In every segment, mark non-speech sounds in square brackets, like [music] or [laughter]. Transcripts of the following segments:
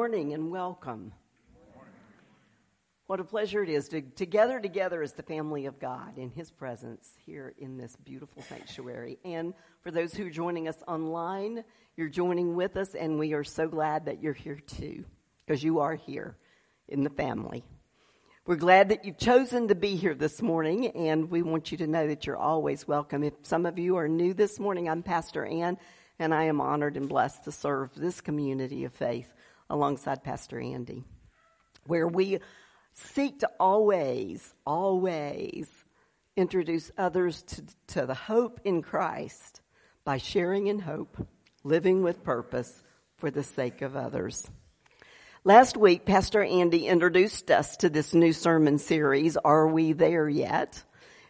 morning and welcome. What a pleasure it is to, to gather together as the family of God in His presence here in this beautiful sanctuary. And for those who are joining us online, you're joining with us, and we are so glad that you're here too, because you are here in the family. We're glad that you've chosen to be here this morning, and we want you to know that you're always welcome. If some of you are new this morning, I'm Pastor Ann, and I am honored and blessed to serve this community of faith alongside Pastor Andy, where we seek to always, always introduce others to, to the hope in Christ by sharing in hope, living with purpose for the sake of others. Last week, Pastor Andy introduced us to this new sermon series, Are We There Yet?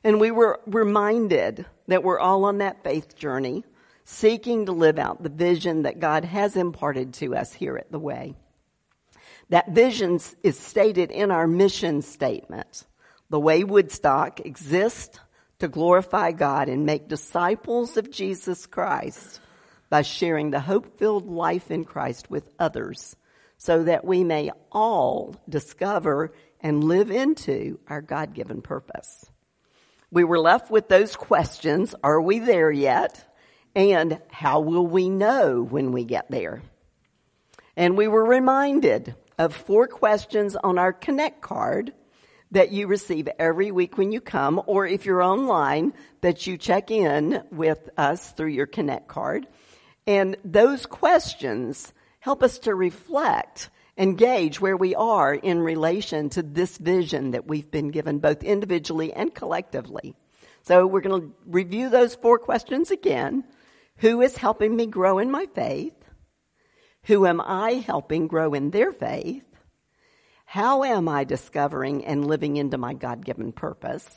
And we were reminded that we're all on that faith journey, seeking to live out the vision that God has imparted to us here at the Way. That vision is stated in our mission statement. The way Woodstock exists to glorify God and make disciples of Jesus Christ by sharing the hope-filled life in Christ with others so that we may all discover and live into our God-given purpose. We were left with those questions. Are we there yet? And how will we know when we get there? And we were reminded of four questions on our Connect card that you receive every week when you come, or if you're online, that you check in with us through your Connect card. And those questions help us to reflect and gauge where we are in relation to this vision that we've been given both individually and collectively. So we're going to review those four questions again. Who is helping me grow in my faith? Who am I helping grow in their faith? How am I discovering and living into my God given purpose?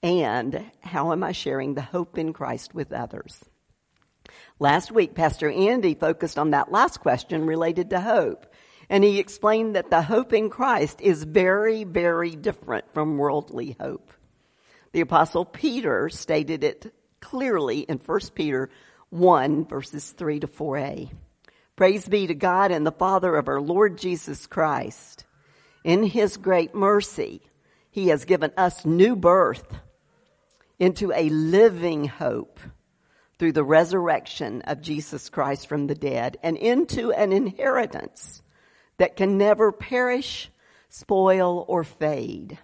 And how am I sharing the hope in Christ with others? Last week, Pastor Andy focused on that last question related to hope. And he explained that the hope in Christ is very, very different from worldly hope. The apostle Peter stated it clearly in 1 Peter 1 verses 3 to 4a. Praise be to God and the Father of our Lord Jesus Christ. In his great mercy, he has given us new birth into a living hope through the resurrection of Jesus Christ from the dead and into an inheritance that can never perish, spoil, or fade.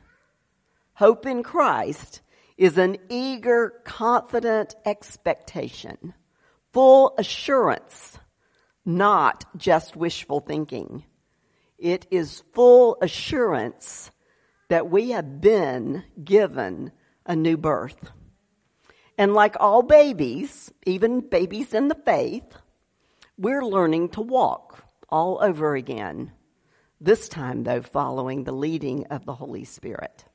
Hope in Christ is an eager, confident expectation, full assurance not just wishful thinking. It is full assurance that we have been given a new birth. And like all babies, even babies in the faith, we're learning to walk all over again. This time, though, following the leading of the Holy Spirit.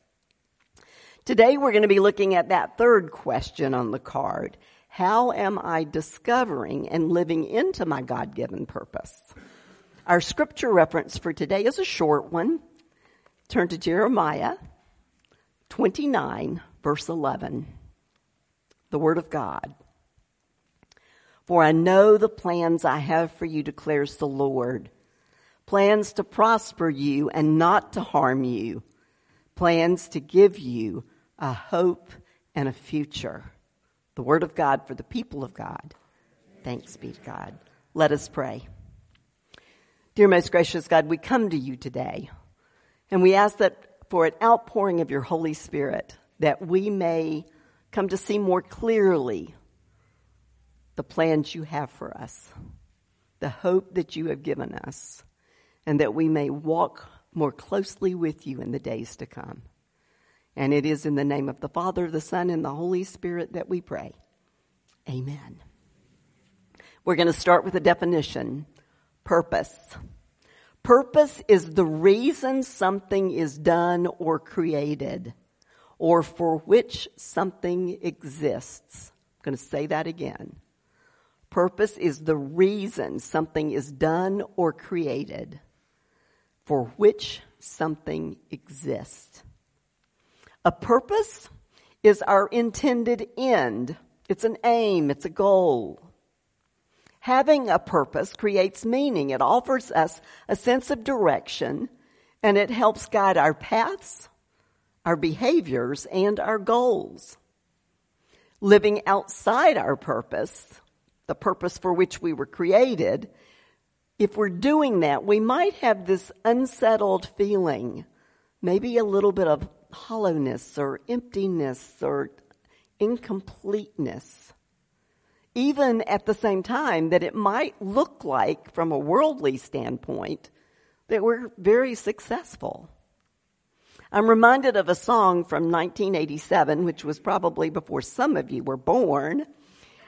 Today, we're going to be looking at that third question on the card how am I discovering and living into my God given purpose? Our scripture reference for today is a short one. Turn to Jeremiah 29, verse 11. The Word of God. For I know the plans I have for you, declares the Lord. Plans to prosper you and not to harm you. Plans to give you a hope and a future the word of God for the people of God. Thanks be to God. Let us pray. Dear most gracious God, we come to you today and we ask that for an outpouring of your Holy Spirit that we may come to see more clearly the plans you have for us, the hope that you have given us, and that we may walk more closely with you in the days to come. And it is in the name of the Father, the Son, and the Holy Spirit that we pray. Amen. We're going to start with a definition. Purpose. Purpose is the reason something is done or created or for which something exists. I'm going to say that again. Purpose is the reason something is done or created for which something exists. A purpose is our intended end. It's an aim. It's a goal. Having a purpose creates meaning. It offers us a sense of direction and it helps guide our paths, our behaviors, and our goals. Living outside our purpose, the purpose for which we were created, if we're doing that, we might have this unsettled feeling, maybe a little bit of hollowness or emptiness or incompleteness even at the same time that it might look like, from a worldly standpoint, that we're very successful. I'm reminded of a song from 1987, which was probably before some of you were born,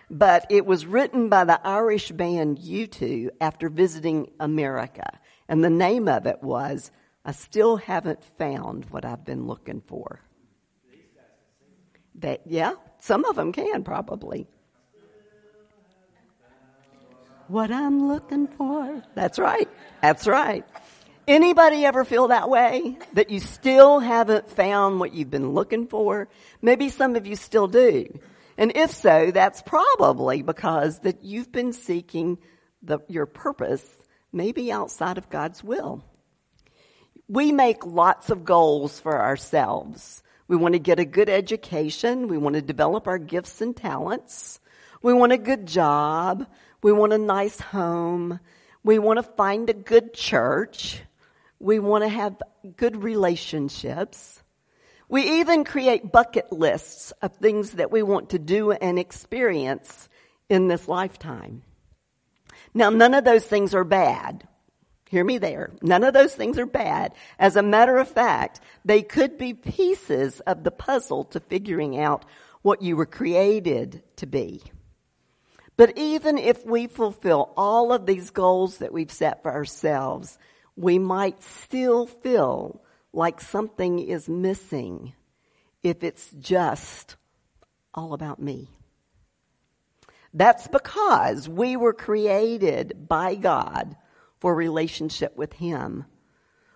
but it was written by the Irish band U2 after visiting America. And the name of it was, I Still Haven't Found What I've Been Looking For. That, yeah, some of them can probably what I'm looking for. That's right. That's right. Anybody ever feel that way? That you still haven't found what you've been looking for? Maybe some of you still do. And if so, that's probably because that you've been seeking the, your purpose maybe outside of God's will. We make lots of goals for ourselves. We want to get a good education. We want to develop our gifts and talents. We want a good job. We want a nice home. We want to find a good church. We want to have good relationships. We even create bucket lists of things that we want to do and experience in this lifetime. Now, none of those things are bad. Hear me there. None of those things are bad. As a matter of fact, they could be pieces of the puzzle to figuring out what you were created to be. But even if we fulfill all of these goals that we've set for ourselves, we might still feel like something is missing if it's just all about me. That's because we were created by God for relationship with Him.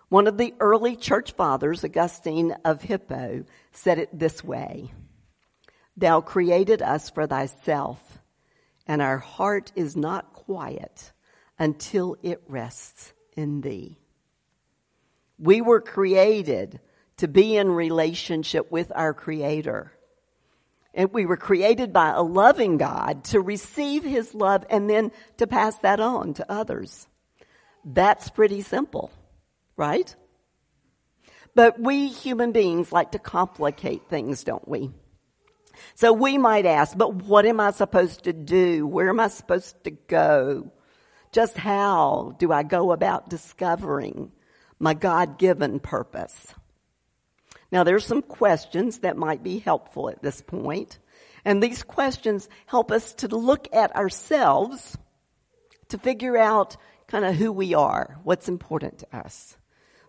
One of the early church fathers, Augustine of Hippo, said it this way Thou created us for thyself and our heart is not quiet until it rests in thee. We were created to be in relationship with our creator. And we were created by a loving God to receive his love and then to pass that on to others. That's pretty simple, right? But we human beings like to complicate things, don't we? So we might ask, but what am I supposed to do? Where am I supposed to go? Just how do I go about discovering my God given purpose? Now there's some questions that might be helpful at this point. And these questions help us to look at ourselves to figure out kind of who we are, what's important to us.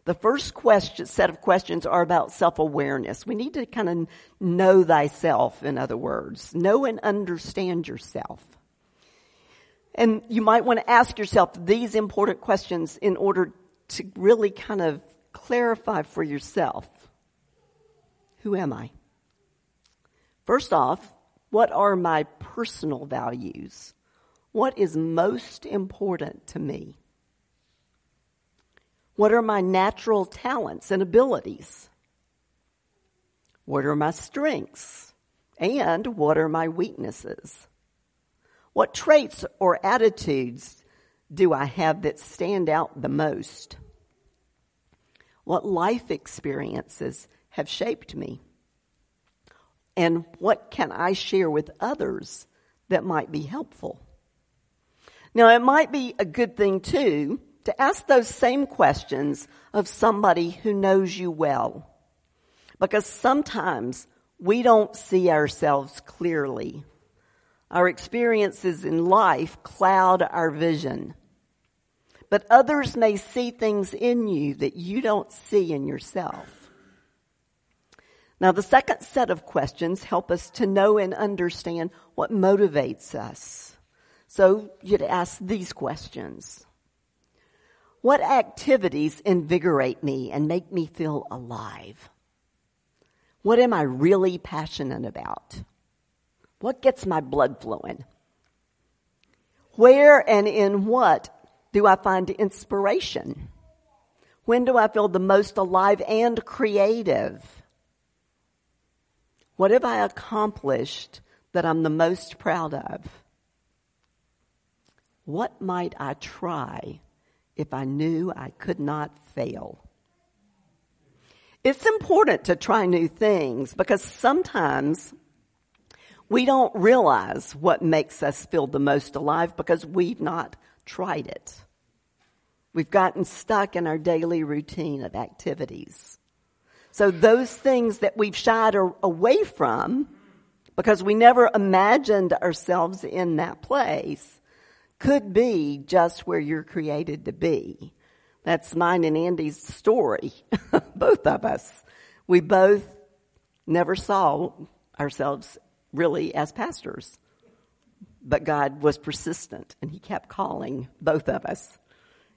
The first question, set of questions are about self-awareness. We need to kind of know thyself, in other words. Know and understand yourself. And you might want to ask yourself these important questions in order to really kind of clarify for yourself. Who am I? First off, what are my personal values? What is most important to me? What are my natural talents and abilities? What are my strengths? And what are my weaknesses? What traits or attitudes do I have that stand out the most? What life experiences have shaped me? And what can I share with others that might be helpful? Now, it might be a good thing too to ask those same questions of somebody who knows you well. Because sometimes we don't see ourselves clearly. Our experiences in life cloud our vision. But others may see things in you that you don't see in yourself. Now the second set of questions help us to know and understand what motivates us. So you'd ask these questions. What activities invigorate me and make me feel alive? What am I really passionate about? What gets my blood flowing? Where and in what do I find inspiration? When do I feel the most alive and creative? What have I accomplished that I'm the most proud of? What might I try if I knew I could not fail? It's important to try new things because sometimes we don't realize what makes us feel the most alive because we've not tried it. We've gotten stuck in our daily routine of activities. So those things that we've shied away from because we never imagined ourselves in that place could be just where you're created to be. That's mine and Andy's story. [laughs] both of us. We both never saw ourselves really as pastors. But God was persistent and He kept calling both of us.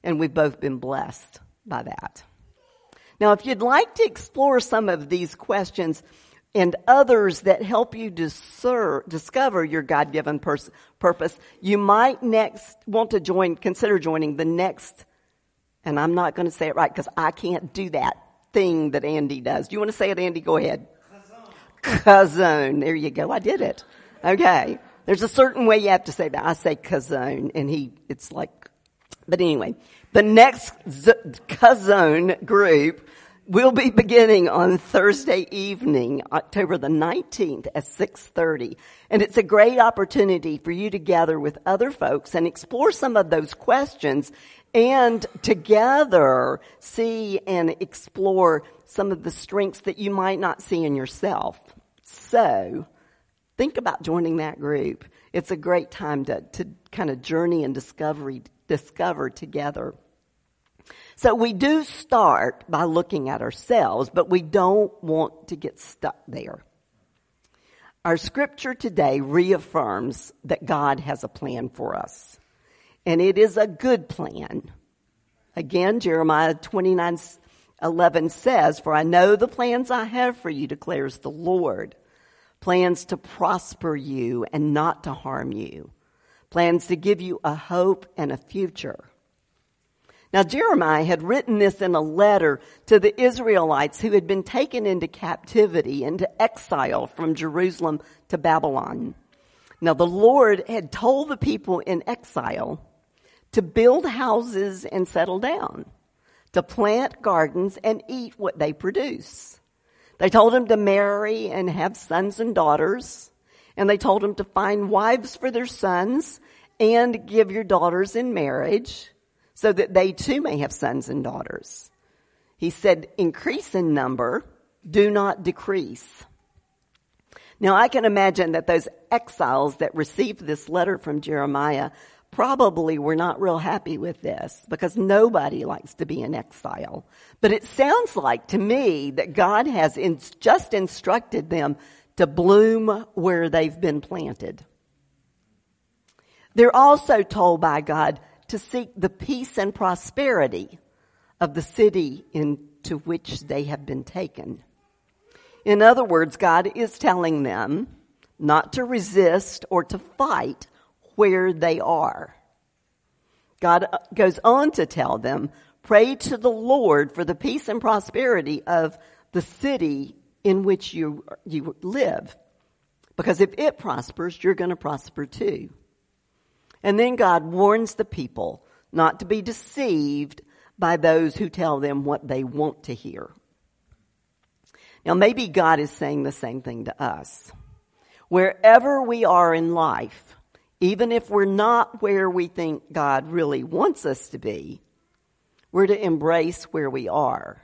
And we've both been blessed by that. Now, if you'd like to explore some of these questions and others that help you discover your God-given pers- purpose, you might next want to join, consider joining the next, and I'm not going to say it right because I can't do that thing that Andy does. Do you want to say it, Andy? Go ahead. Kazone. There you go. I did it. Okay. There's a certain way you have to say that. I say kazone and he, it's like, but anyway, the next z- group will be beginning on Thursday evening, October the 19th at 6.30. And it's a great opportunity for you to gather with other folks and explore some of those questions and together see and explore some of the strengths that you might not see in yourself. So, think about joining that group. It's a great time to, to kind of journey and discovery, discover together. So we do start by looking at ourselves, but we don't want to get stuck there. Our scripture today reaffirms that God has a plan for us. And it is a good plan. Again, Jeremiah 29, 11 says, For I know the plans I have for you, declares the Lord. Plans to prosper you and not to harm you. Plans to give you a hope and a future. Now Jeremiah had written this in a letter to the Israelites who had been taken into captivity, into exile from Jerusalem to Babylon. Now the Lord had told the people in exile to build houses and settle down, to plant gardens and eat what they produce. They told them to marry and have sons and daughters, and they told them to find wives for their sons and give your daughters in marriage so that they too may have sons and daughters. He said, increase in number, do not decrease. Now I can imagine that those exiles that received this letter from Jeremiah probably were not real happy with this because nobody likes to be in exile. But it sounds like to me that God has in, just instructed them to bloom where they've been planted. They're also told by God to seek the peace and prosperity of the city into which they have been taken. In other words, God is telling them not to resist or to fight where they are. God uh, goes on to tell them, pray to the Lord for the peace and prosperity of the city in which you, you live. Because if it prospers, you're going to prosper too. And then God warns the people not to be deceived by those who tell them what they want to hear. Now maybe God is saying the same thing to us. Wherever we are in life, even if we're not where we think God really wants us to be, we're to embrace where we are.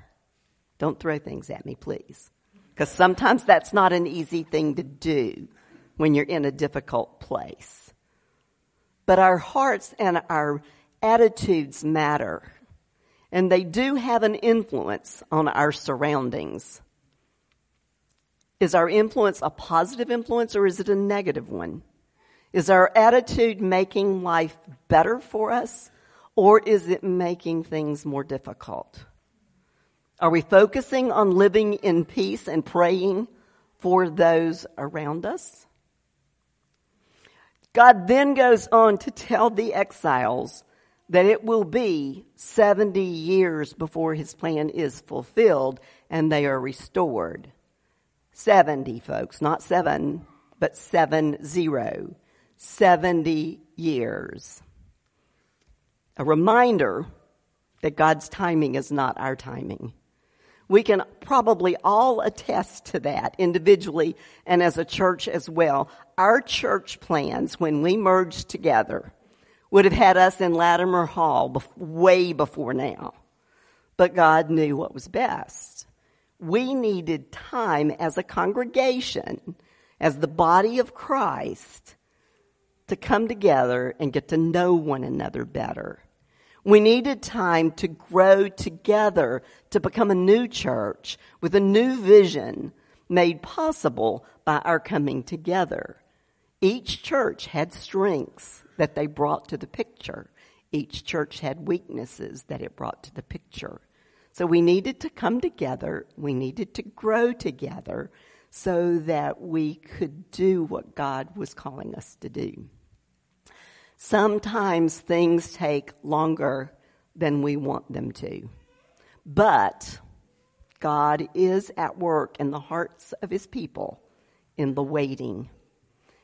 Don't throw things at me, please. Because sometimes that's not an easy thing to do when you're in a difficult place. But our hearts and our attitudes matter. And they do have an influence on our surroundings. Is our influence a positive influence or is it a negative one? Is our attitude making life better for us or is it making things more difficult? Are we focusing on living in peace and praying for those around us? God then goes on to tell the exiles that it will be 70 years before his plan is fulfilled and they are restored. 70 folks, not seven, but seven zero. 70 years. A reminder that God's timing is not our timing. We can probably all attest to that individually and as a church as well. Our church plans, when we merged together, would have had us in Latimer Hall way before now. But God knew what was best. We needed time as a congregation, as the body of Christ, to come together and get to know one another better. We needed time to grow together to become a new church with a new vision made possible by our coming together. Each church had strengths that they brought to the picture. Each church had weaknesses that it brought to the picture. So we needed to come together. We needed to grow together so that we could do what God was calling us to do. Sometimes things take longer than we want them to. But God is at work in the hearts of his people in the waiting.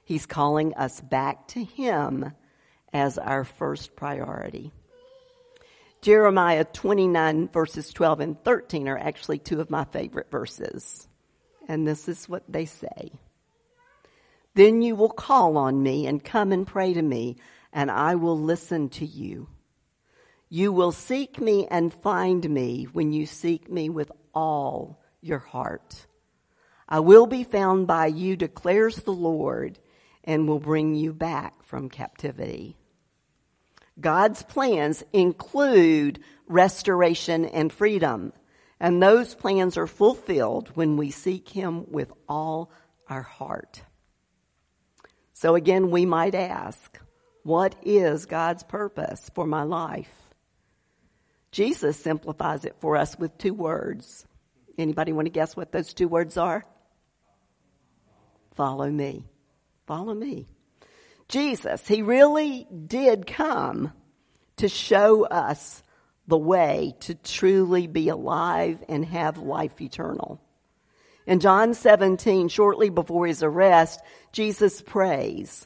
He's calling us back to him as our first priority. Jeremiah 29 verses 12 and 13 are actually two of my favorite verses. And this is what they say. Then you will call on me and come and pray to me and I will listen to you. You will seek me and find me when you seek me with all your heart. I will be found by you, declares the Lord, and will bring you back from captivity. God's plans include restoration and freedom, and those plans are fulfilled when we seek Him with all our heart. So again, we might ask, what is God's purpose for my life? Jesus simplifies it for us with two words. Anybody want to guess what those two words are? Follow me. Follow me. Jesus, he really did come to show us the way to truly be alive and have life eternal. In John 17, shortly before his arrest, Jesus prays,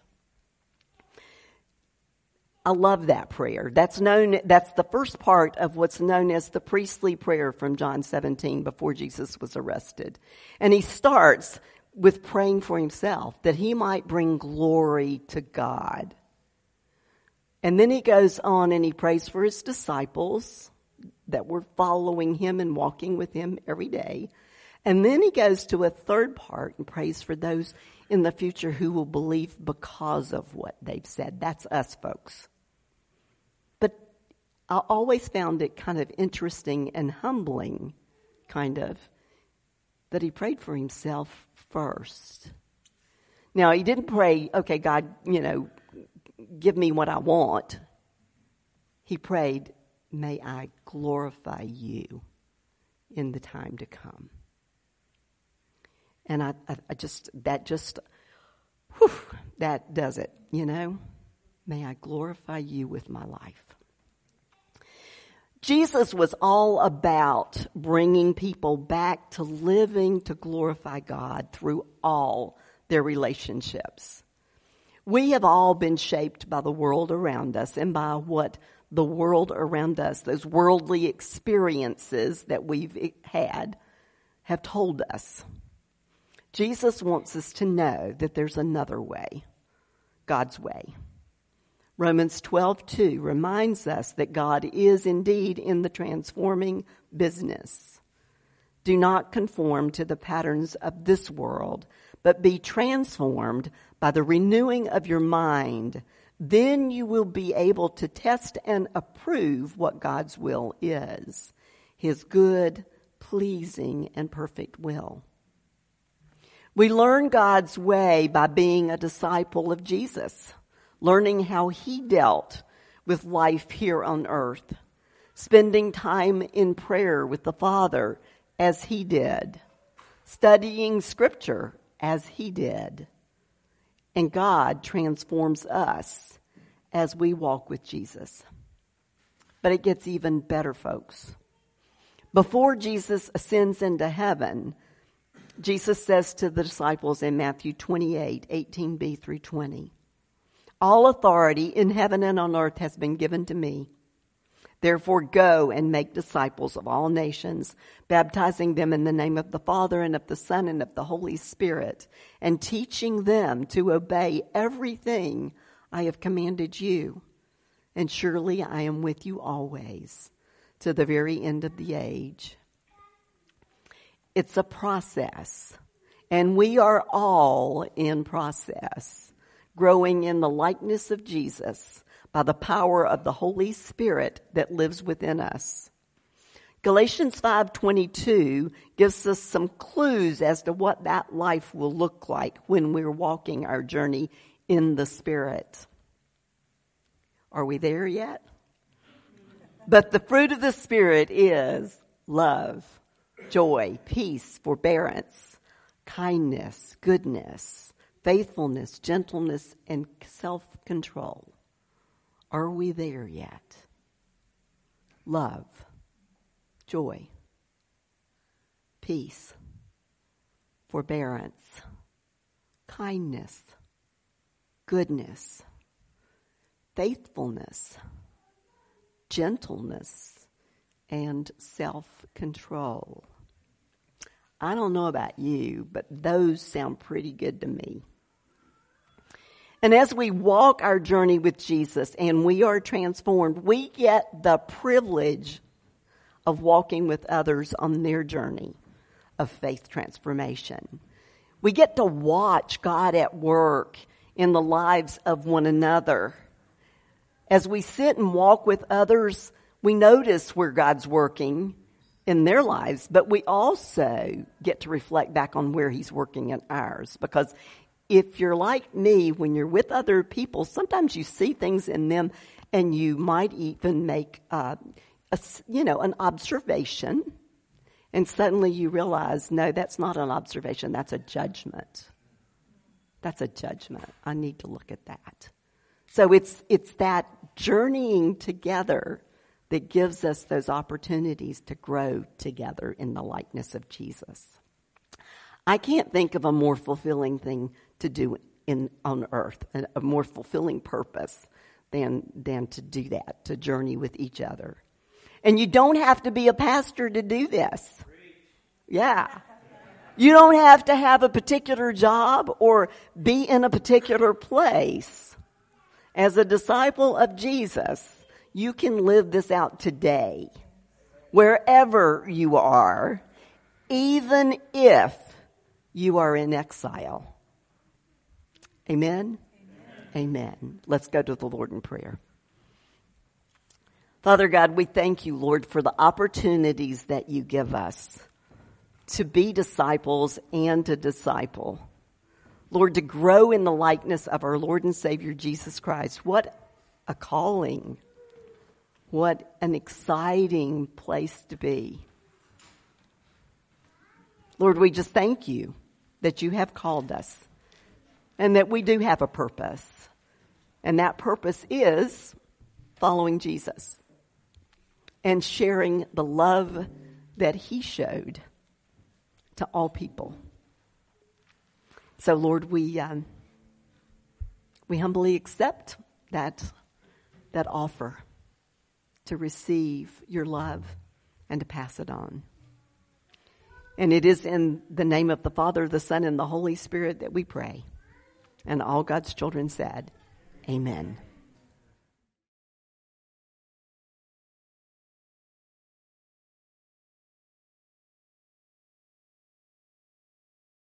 I love that prayer. That's known, that's the first part of what's known as the priestly prayer from John 17 before Jesus was arrested. And he starts with praying for himself that he might bring glory to God. And then he goes on and he prays for his disciples that were following him and walking with him every day. And then he goes to a third part and prays for those in the future who will believe because of what they've said. That's us folks. But I always found it kind of interesting and humbling, kind of, that he prayed for himself first. Now, he didn't pray, okay, God, you know, give me what I want. He prayed, may I glorify you in the time to come. And I, I, I just, that just, whew, that does it, you know? May I glorify you with my life. Jesus was all about bringing people back to living to glorify God through all their relationships. We have all been shaped by the world around us and by what the world around us, those worldly experiences that we've had, have told us. Jesus wants us to know that there's another way, God's way. Romans 12:2 reminds us that God is indeed in the transforming business. Do not conform to the patterns of this world, but be transformed by the renewing of your mind. then you will be able to test and approve what God's will is His good, pleasing, and perfect will. We learn God's way by being a disciple of Jesus, learning how He dealt with life here on earth, spending time in prayer with the Father as He did, studying Scripture as He did and God transforms us as we walk with Jesus. But it gets even better, folks. Before Jesus ascends into heaven, Jesus says to the disciples in Matthew 28, 18b through 20, All authority in heaven and on earth has been given to me. Therefore, go and make disciples of all nations, baptizing them in the name of the Father and of the Son and of the Holy Spirit, and teaching them to obey everything I have commanded you. And surely I am with you always to the very end of the age. It's a process, and we are all in process, growing in the likeness of Jesus by the power of the Holy Spirit that lives within us. Galatians 5:22 gives us some clues as to what that life will look like when we're walking our journey in the spirit. Are we there yet? But the fruit of the spirit is love, joy, peace, forbearance, kindness, goodness, faithfulness, gentleness, and self-control. Are we there yet? Love, joy, peace, forbearance, kindness, goodness, faithfulness, gentleness, and self control. I don't know about you, but those sound pretty good to me. And as we walk our journey with Jesus and we are transformed, we get the privilege of walking with others on their journey of faith transformation. We get to watch God at work in the lives of one another. As we sit and walk with others, we notice where God's working in their lives, but we also get to reflect back on where He's working in ours because if you're like me, when you're with other people, sometimes you see things in them and you might even make, uh, a, you know, an observation. And suddenly you realize, no, that's not an observation. That's a judgment. That's a judgment. I need to look at that. So it's, it's that journeying together that gives us those opportunities to grow together in the likeness of Jesus. I can't think of a more fulfilling thing to do in, on earth, a more fulfilling purpose than, than to do that, to journey with each other. And you don't have to be a pastor to do this. Yeah. You don't have to have a particular job or be in a particular place. As a disciple of Jesus, you can live this out today, wherever you are, even if you are in exile. Amen? Amen? Amen. Let's go to the Lord in prayer. Father God, we thank you, Lord, for the opportunities that you give us to be disciples and to disciple. Lord, to grow in the likeness of our Lord and Savior Jesus Christ. What a calling. What an exciting place to be. Lord, we just thank you that you have called us and that we do have a purpose. And that purpose is following Jesus and sharing the love that he showed to all people. So, Lord, we, um, we humbly accept that, that offer to receive your love and to pass it on. And it is in the name of the Father, the Son, and the Holy Spirit that we pray. And all God's children said, Amen.